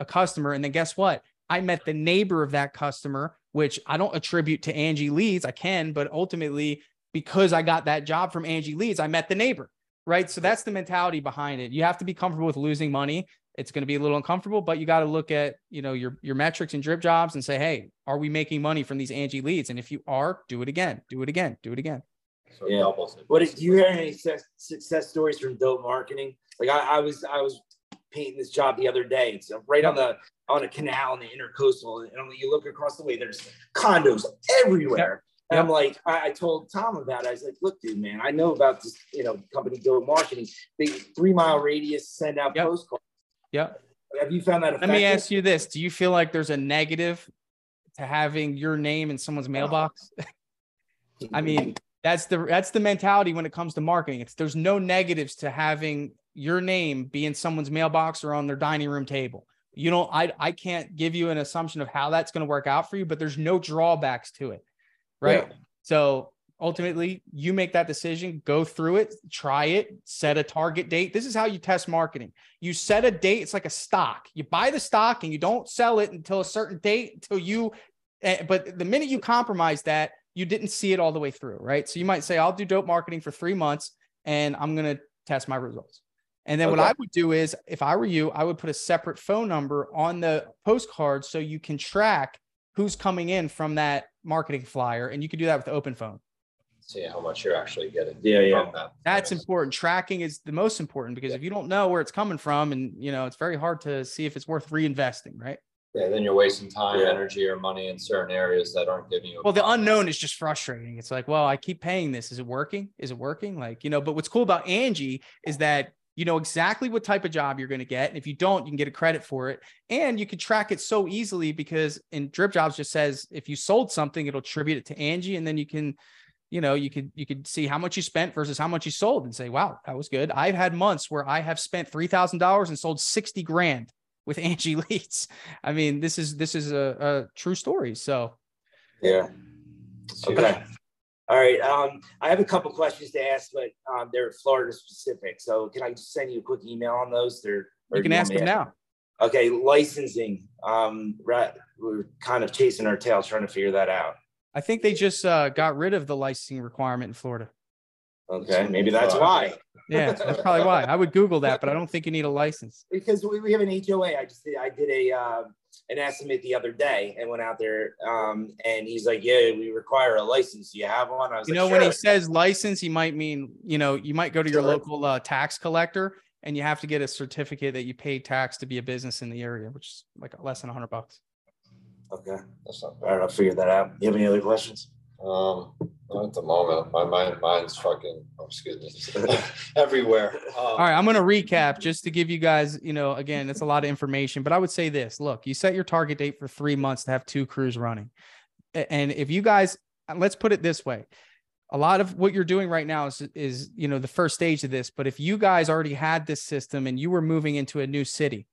a customer. And then guess what? I met the neighbor of that customer, which I don't attribute to Angi Leads. I can, but ultimately, because I got that job from Angi Leads, I met the neighbor. Right. So that's the mentality behind it. You have to be comfortable with losing money. It's going to be a little uncomfortable, but you got to look at, you know, your your metrics and drip jobs and say, hey, are we making money from these Angi leads? And if you are, do it again, do it again, do it again. So yeah. What did you hear any success, success stories from dope marketing? Like I, I, was I was painting this job the other day. It's right on the on a canal in the intercoastal, and you look across the way, there's condos everywhere. And I'm like, I, I, told Tom about it. I was like, look, dude, man, I know about this, you know, company dope marketing. They three mile radius send out yep. postcards. Yep. Have you found that? Effective? Let me ask you this: Do you feel like there's a negative to having your name in someone's mailbox? I mean, that's the that's the mentality when it comes to marketing. It's there's no negatives to having your name be in someone's mailbox or on their dining room table. You know, I I can't give you an assumption of how that's going to work out for you, but there's no drawbacks to it. Right? Yeah. So ultimately, you make that decision, go through it, try it, set a target date. This is how you test marketing. You set a date, it's like a stock. You buy the stock and you don't sell it until a certain date until you eh, but the minute you compromise that, you didn't see it all the way through, right? So you might say, I'll do dope marketing for three months and I'm going to test my results. And then okay. what I would do is, if I were you, I would put a separate phone number on the postcard so you can track who's coming in from that marketing flyer. And you can do that with the open phone. See how much you're actually getting. Yeah, yeah. That. That's important. Tracking is the most important because yeah. if you don't know where it's coming from, and you know, it's very hard to see if it's worth reinvesting, right? Yeah, then you're wasting time, yeah. energy, or money in certain areas that aren't giving you. well, the unknown is just frustrating. It's like, well, I keep paying this. Is it working? Is it working? Like, you know, but what's cool about Angi is that you know exactly what type of job you're going to get. And if you don't, you can get a credit for it. And you can track it so easily because in Drip Jobs just says if you sold something, it'll attribute it to Angi. And then you can, you know, you could you could see how much you spent versus how much you sold and say, wow, that was good. I've had months where I have spent three thousand dollars and sold 60 grand with Angi leads. I mean, this is this is a, a true story. So yeah. Okay. All right. Um, I have a couple questions to ask, but um, they're Florida specific. So can I just send you a quick email on those? They're you can ask them now. Okay, licensing. Um, right, we're kind of chasing our tail trying to figure that out. I think they just uh, got rid of the licensing requirement in Florida. Okay, maybe that's why. Yeah, that's probably why. I would Google that, but I don't think you need a license. Because we, we have an HOA. I just I did a uh, an estimate the other day and went out there, um, and he's like, "Yeah, we require a license. Do you have one?" I was You like, know, when he says license, he might mean, you know, you might go to your Sure. local uh, tax collector and you have to get a certificate that you paid tax to be a business in the area, which is like less than a hundred bucks. Okay, That's not all right, I'll figure that out. You have any other questions? Um, not at the moment. My mind, mine's fucking, oh, excuse me, everywhere. Um, All right, I'm going to recap just to give you guys, you know, again, it's a lot of information, but I would say this look, you set your target date for three months to have two crews running. And if you guys, let's put it this way a lot of what you're doing right now is, is, you know, the first stage of this. But if you guys already had this system and you were moving into a new city,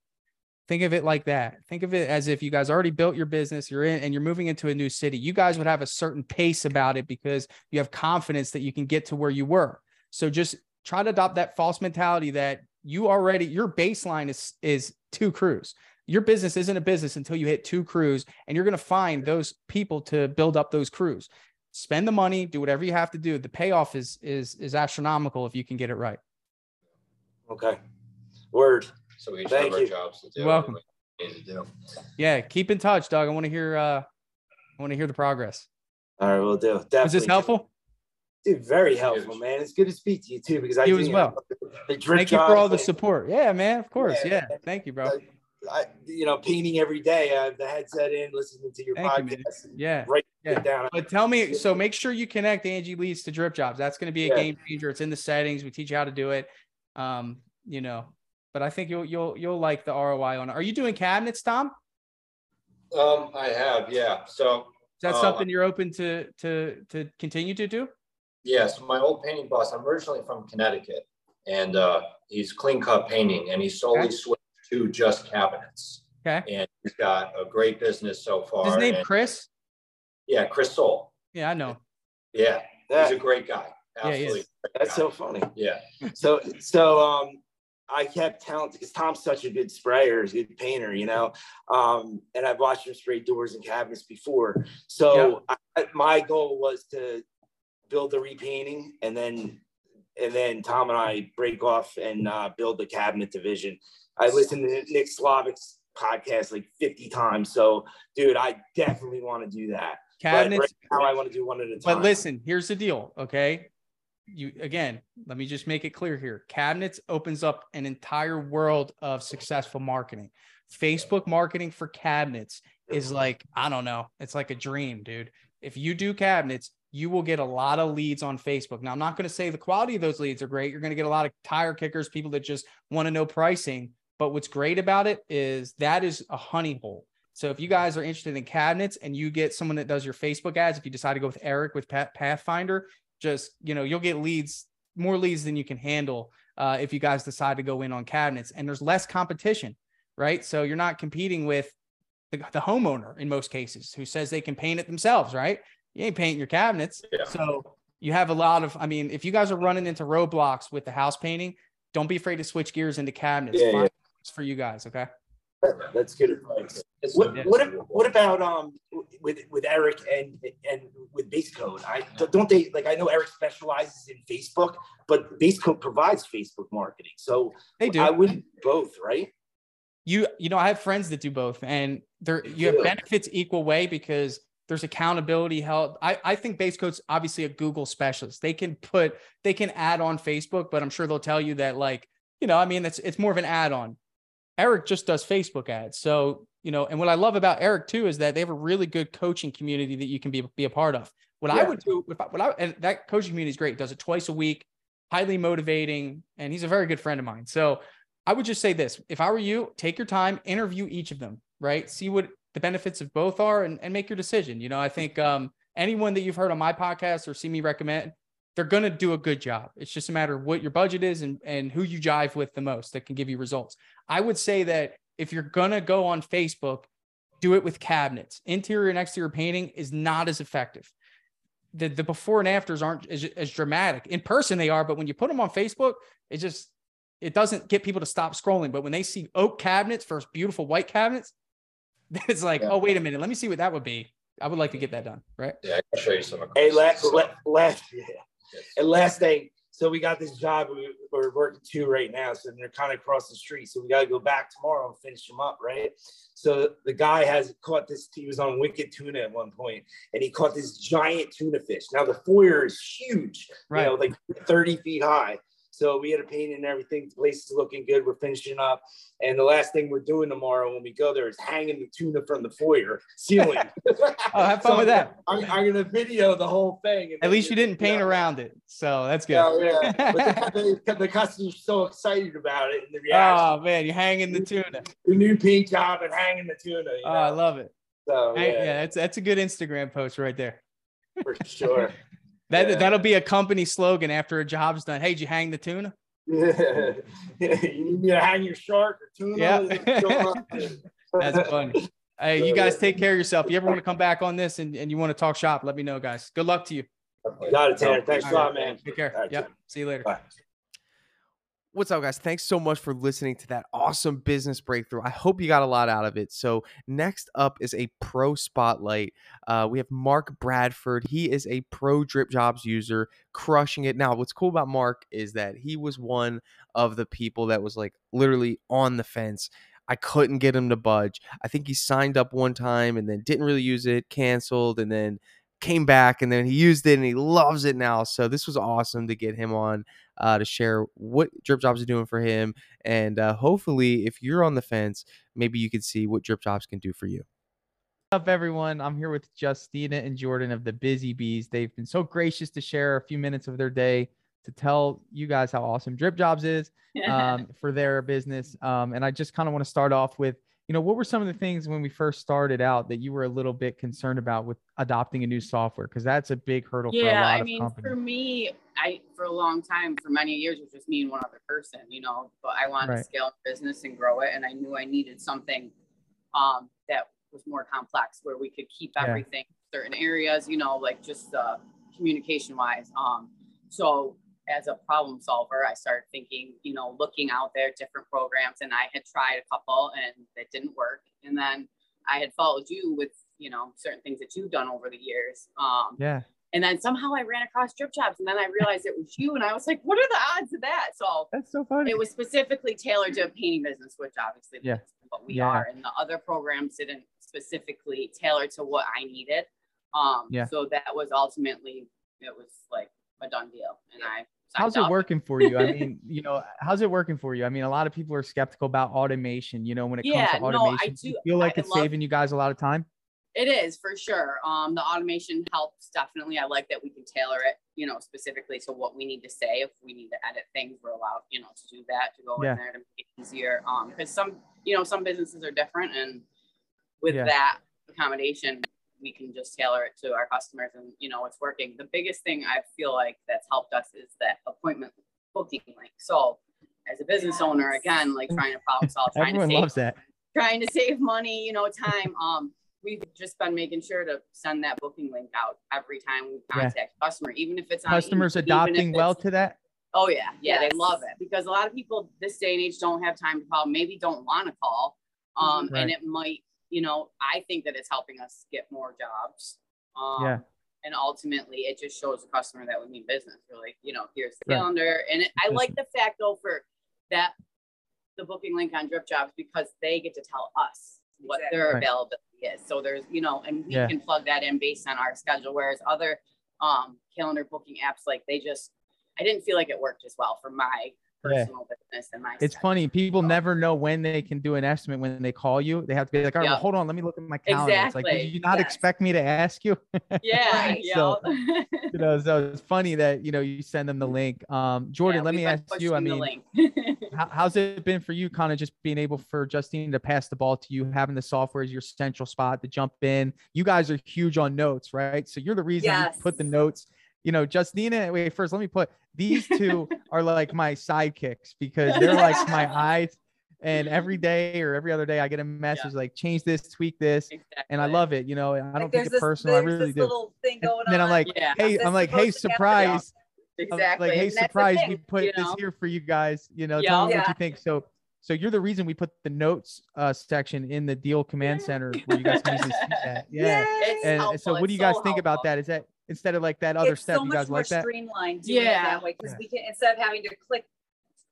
think of it like that. Think of it as if you guys already built your business, you're in and you're moving into a new city. You guys would have a certain pace about it because you have confidence that you can get to where you were. So just try to adopt that false mentality that you already your baseline is is two crews. Your business isn't a business until you hit two crews and you're going to find those people to build up those crews. Spend the money, do whatever you have to do. The payoff is is is astronomical if you can get it right. Okay, word. So we each Thank have our jobs to do. You're welcome. to do. Yeah, keep in touch, Doug. I want to hear uh I want to hear the progress. All right, we'll do. Definitely. Was this helpful? Dude, very helpful, man. It's good to speak to you too because I You do, as well. the Thank you for all the support. Yeah, man. Of course. Yeah. Yeah. Thank you, bro. I, you know, painting every day. I have the headset in, listening to your Thank you, podcast. Yeah. Write Yeah. it down. But tell me, so make sure you connect Angi Leads to Drip Jobs. That's going to be a Yeah. game changer. It's in the settings. We teach you how to do it. Um, you know, but I think you'll you'll you'll like the ROI on it. Are you doing cabinets, Tom? Um, I have, yeah. So, is that Uh, something you're open to to to continue to do? yeah, so my old painting boss, I'm originally from Connecticut and uh, he's clean cut painting and he solely Okay. switched to just cabinets. Okay. And he's got a great business so far. His name and- Chris. Yeah, Chris Soul. Yeah, I know. Yeah, Yeah, he's a great guy. Yeah, he. Absolutely. great that's guy. so funny. Yeah. So, so um, I kept telling because Tom's such a good sprayer, he's a good painter, you know. Um, and I've watched him spray doors and cabinets before. So I, my goal was to build the repainting, and then and then Tom and I break off and uh, build the cabinet division. I listened to Nick Slavik's podcast like 50 times. So, dude, I definitely want to do that. Cabinets. But right now, I want to do one at a time. But listen, here's the deal, okay? You again, let me just make it clear here. Cabinets opens up an entire world of successful marketing. Facebook marketing for cabinets is like, I don't know, it's like a dream, dude. If you do cabinets, you will get a lot of leads on Facebook. Now, I'm not going to say the quality of those leads are great. You're going to get a lot of tire kickers, people that just want to know pricing. But what's great about it is that is a honey hole. So if you guys are interested in cabinets and you get someone that does your Facebook ads, if you decide to go with Eric with Pat- Pathfinder, just you know you'll get leads, more leads than you can handle uh, if you guys decide to go in on cabinets. And there's less competition, right? So you're not competing with the, the homeowner in most cases who says they can paint it themselves, right? You ain't painting your cabinets, Yeah. so you have a lot of. I mean, if you guys are running into roadblocks with the house painting, don't be afraid to switch gears into cabinets. Yeah, yeah. for you guys, okay? That's good advice. It's What, what, what about um with with Eric and and with Base Coat? I don't they like I know Eric specializes in Facebook, but Base Coat provides Facebook marketing, so They do. I would both, right? you you know i have friends that do both and there you have benefits equal way because there's accountability held i i think base coat's obviously a google specialist they can put they can add on facebook but i'm sure they'll tell you that like you know i mean it's it's more of an add-on eric just does facebook ads so you know and what i love about eric too is that they have a really good coaching community that you can be, be a part of what i would do if I, what I and that coaching community is great does it twice a week highly motivating and he's a very good friend of mine so I would just say this if I were you, take your time, interview each of them, right? See what the benefits of both are and, and make your decision. You know, I think um, anyone that you've heard on my podcast or see me recommend, they're going to do a good job. It's just a matter of what your budget is and, and who you jive with the most that can give you results. I would say that if you're going to go on Facebook, do it with cabinets. Interior and exterior painting is not as effective. The, the before and afters aren't as, as dramatic. In person, they are, but when you put them on Facebook, it just it doesn't get people to stop scrolling. But when they see oak cabinets versus beautiful white cabinets, it's like, Yeah. oh, wait a minute, let me see what that would be. I would like to get that done, right? Yeah, I can show you some. Hey, Chris's. last, last, last, yeah. Yes. And last thing, so we got this job we, we're working two right now, so they're kind of across the street. So we got to go back tomorrow and finish them up, right? So the guy has caught this. He was on Wicked Tuna at one point, and he caught this giant tuna fish. Now the foyer is huge, Right. you know, like 30 feet high. So we had a paint and everything. The place is looking good. We're finishing up. And the last thing we're doing tomorrow when we go there is hanging the tuna from the foyer ceiling. Oh, have fun with that. I'm, I'm going to video the whole thing. At least you didn't paint around it. So that's good. Yeah, yeah. But the, the, the customer's so excited about it and the reaction. Oh man, you're hanging the tuna. the new paint job and hanging the tuna. You Oh, I love it. so, yeah, yeah, that's that's a good Instagram post right there. for sure. That Yeah. that'll be a company slogan after a job's done. Hey, did you hang the tuna? Yeah. you need me to hang your shark or tuna? Yeah. What's going on? That's funny. Hey, you guys take care of yourself. If You ever want to come back on this and, and you want to talk shop, let me know, guys. Good luck to you. Got it, Tanner. Thanks a lot, right. man. Take care. Right, Yep. See you later. Bye. What's up, guys? Thanks so much for listening to that awesome business breakthrough. I hope you got a lot out of it. So, next up is a pro spotlight. Uh, we have Mark Bradford. He is a pro Drip Jobs user, crushing it. Now, what's cool about Mark is that he was one of the people that was like literally on the fence. I couldn't get him to budge. I think he signed up one time and then didn't really use it, canceled, and then came back and then he used it and he loves it now. So, this was awesome to get him on uh, to share what Drip Jobs are doing for him. And uh, hopefully, if you're on the fence, maybe you can see what Drip Jobs can do for you. What's up, everyone? I'm here with Justina and Jordan of the Busy Bees. They've been so gracious to share a few minutes of their day to tell you guys how awesome Drip Jobs is um, for their business. Um, and I just kind of want to start off with, you know, what were some of the things when we first started out that you were a little bit concerned about with adopting a new software? Because that's a big hurdle for a yeah, lot I of mean, companies. for me, I for a long time, for many years, it was just me and one other person, you know. But I wanted Right. to scale the business and grow it, and I knew I needed something um, that was more complex, where we could keep Yeah. everything certain areas, you know, like just uh, communication wise. Um, so as a problem solver, I started thinking, you know, looking out there, different programs, and I had tried a couple, and it didn't work. And then I had followed you with, you know, certain things that you've done over the years. Um, yeah. and then somehow I ran across drip jobs, and then I realized it was you, and I was like, "What are the odds of that?" So That's so funny. it was specifically tailored to a painting business, which obviously Yeah. is what we Yeah. are, and the other programs didn't specifically tailor to what I needed. Um, Yeah. So that was ultimately it was like a done deal, and I. How's it working for you? I mean, you know, how's it working for you? I mean, a lot of people are skeptical about automation. You know, when it Yeah, comes to no, I automation, do you feel like I it's love- saving you guys a lot of time? It is for sure. Um, the automation helps definitely. I like that we can tailor it, you know, specifically to what we need to say. If we need to edit things, we're allowed, you know, to do that to go Yeah. in there to make it easier. Um, because some, you know, some businesses are different, and with Yeah. that accommodation, we can just tailor it to our customers, and you know, it's working. The biggest thing I feel like that's helped us is that appointment booking link. So, as a business owner, again, like trying to problem solve, trying Everyone to save loves that. trying to save money, you know, time. Um, we've just been making sure to send that booking link out every time we Yeah. contact a customer, even if it's on Customers email, even if adopting well to that. Oh yeah, yeah, Yes. they love it because a lot of people this day and age don't have time to call, maybe don't want to call, um, Right. and it might, you know, I think that it's helping us get more jobs. Um, Yeah. And ultimately, it just shows the customer that we mean business. We're like, you know, here's the Right. calendar, and it, I like the fact though for that the booking link on Drip Jobs because they get to tell us what their Right. availability is. So there's, you know, and we Yeah. can plug that in based on our schedule. Whereas other um, calendar booking apps, like they just, I didn't feel like it worked as well for my Yeah. business and my. It's schedule. funny. People never know when they can do an estimate when they call you. They have to be like, all right, well, hold on, let me look at my calendar. It's like, did you not Yes. expect me to ask you? Yeah. So, you know, so it's funny that you know you send them the link. Um, Jordan, Yeah, let me ask you. I mean, how, how's it been for you kind of just being able for Justine to pass the ball to you, having the software as your central spot to jump in? You guys are huge on notes, right? So you're the reason we put the notes. You know, Justina, wait, first let me put these two are like my sidekicks because they're like my eyes. And every day or every other day, I get a message like, change this, tweak this. And I love it. You know, I don't Like, take it this, personal. I really do. little thing And going then I'm like, Yeah. hey, I'm like, hey, supposed to happen. surprise. exactly. like, hey, And surprise, we put you this here for you guys. You know, Yeah. tell me what you think. So, so you're the reason we put the notes uh, section in the deal command center where you guys can easily see that. Yeah. And helpful. so, what do you guys so think about that? Is that instead of like that other it's step, so you much guys more like that? streamlined doing Yeah. it that way because Yeah. we can instead of having to click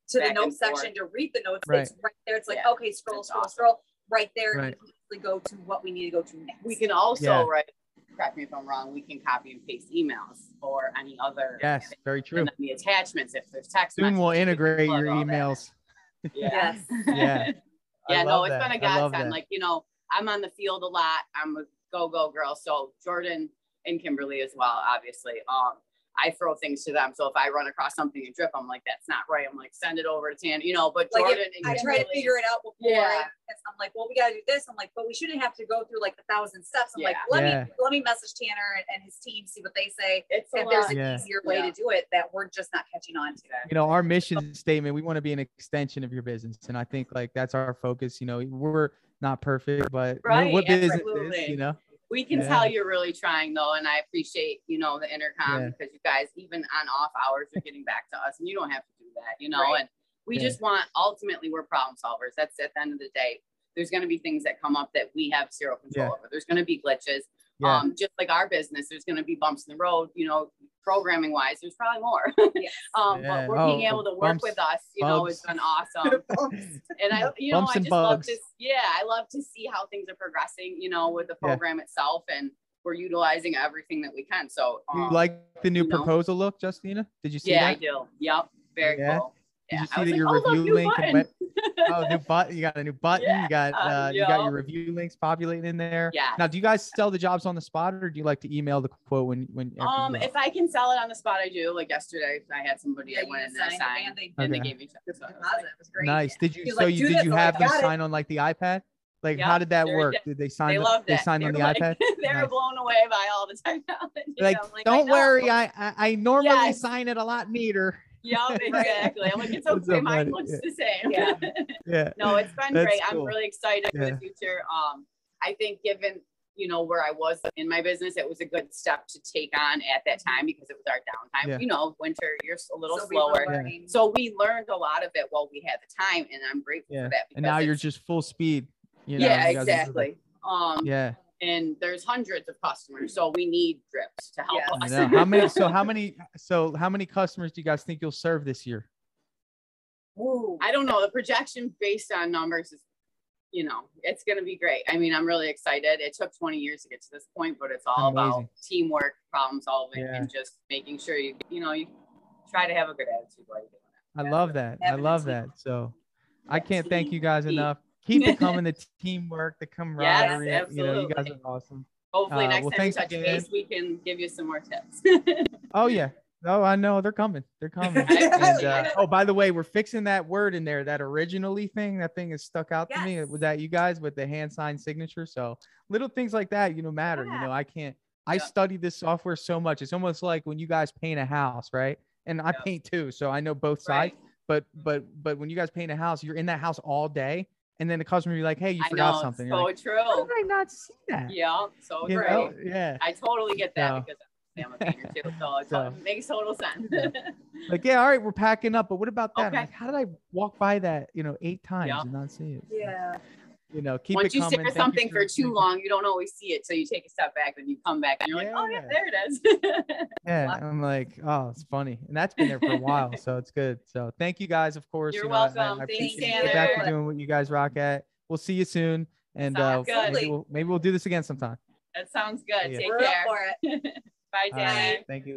to Back the note and forth. section to read the notes, Right. it's right there. It's like Yeah. okay, scroll, That's scroll, awesome. scroll, right there, Right. and we can go to what we need to go to next. We can also Yeah. write. Correct me if I'm wrong. We can copy and paste emails or any other. Yes, very true. And then the attachments, if there's text. Soon we'll messages, we can integrate plug your all that in. emails. Yeah. Yes. Yeah. I yeah, no, love it's that. been a I love godsend. Like, you know, I'm on the field a lot. I'm a go go girl. So Jordan and Kimberly as well, obviously. Um, I throw things to them. So if I run across something in drip, I'm like, that's not right. I'm like, send it over to Tan, you know, but Like if Jordan and I try to figure it out before. Yeah. I'm like, well, we gotta do this. I'm like, but we shouldn't have to go through like a thousand steps. I'm like, let Yeah. me let me message Tanner and, and his team, see what they say. It's a If there's lot. an Yeah. easier way Yeah. to do it that we're just not catching on to. you know our mission statement we want to be an extension of your business and i think like that's our focus you know we're not perfect but Right, what business is you know We can Yeah. tell you're really trying though, and I appreciate you know the intercom Yeah. because you guys even on off hours are getting back to us, and you don't have to do that, you know. Right. And we Yeah. just want ultimately we're problem solvers. That's at the end of the day. There's going to be things that come up that we have zero control Yeah. over. There's going to be glitches. yeah Um, just like our business, there's going to be bumps in the road. You know, programming wise, there's probably more. Yes. um, Yeah. but we're being Oh, able to work bumps, with us, you know, has been awesome. And I, you know, I just love bugs. to, yeah, I love to see how things are progressing, you know, with the Yeah. program itself, and we're utilizing everything that we can. So, you um, like the new you know. proposal look justina did you see yeah, I that do. Yep, very Yeah? cool. Did you see that like, your "Oh, review new link and button." oh new button you got a new button you got Yeah, uh you got your review links populating in there Yeah. now do you guys sell the jobs on the spot or do you like to email the quote when when Um, go? if I can sell it on the spot, I do. Like yesterday, I had somebody Yeah, I you went in signed there and they- and they gave me check. The So was deposit like, was great. nice did you He so like, you did you have them "Got it." sign on like the ipad like Yeah, how did that work did. did they sign They the, loved they signed They on the like- ipad they were Nice. blown away by all the technology. like, I'm don't know." worry I, I i normally Yes. sign it a lot neater Yep, exactly. I'm like, it's okay. so Mine funny. looks Yeah. the same. Yeah. yeah no, it's been That's great. cool. I'm really excited for the future. Um, I think given you know where I was in my business, it was a good step to take on at that time because it was our downtime. Yeah. You know, winter, you're a little So we were slower. learning. So we learned a lot of it while we had the time, and I'm grateful Yeah. for that. and now you're just full speed you know yeah, you exactly. Um, yeah and there's hundreds of customers, so we need drips to help Yes. Us. know. how many so how many so how many customers do you guys think you'll serve this year Ooh. I don't know. The projection based on numbers is, you know, it's going to be great. I mean, I'm really excited. It took 20 years to get to this point, but it's all Amazing. about teamwork, problem solving, Yeah. and just making sure you, you know, you try to have a good attitude while you're doing it. I love that. I love team. that. So I can't thank you guys enough. Keep it coming, the teamwork, the camaraderie. you know, you guys are awesome. Hopefully, Uh, next well, time we touch again. base, we can give you some more tips. Oh yeah. Oh, I know they're coming. They're coming. And, uh, oh, by the way, we're fixing that word in there. That originally thing, that thing is stuck out to me. Was that you guys with the hand sign signature? So little things like that, you know, matter. You know, I can't. I Yeah. study this software so much. It's almost like when you guys paint a house, right? And I Yeah. paint too, so I know both sides. But but but when you guys paint a house, you're in that house all day, and then the customer be like, "Hey, you I forgot know, something." it's You're so like, true. How did I not see that? Yeah, so You great. know? Yeah. I totally get that So- because I'm a painter too, so it makes total sense. Like, yeah, all right, we're packing up, but what about that? Okay. like, how did I walk by that, you know, eight times Yeah. and not see it? Yeah. You know, keep Once it you coming. stare Thank at something for too long, you don't always see it. So you take a step back, then you come back, and you're like, "Oh yeah, Yeah. there it is." Yeah, I'm like, oh, it's funny, and that's been there for a while, so it's good. So thank you guys, of course. You're you know, I- I- welcome. I Thanks, appreciate you. Get back to doing what you guys rock at. We'll see you soon, and uh, maybe, we'll, maybe we'll do this again sometime. that sounds good. Yeah. Take We're up care. for it. Bye, All right, Tanner. thank you.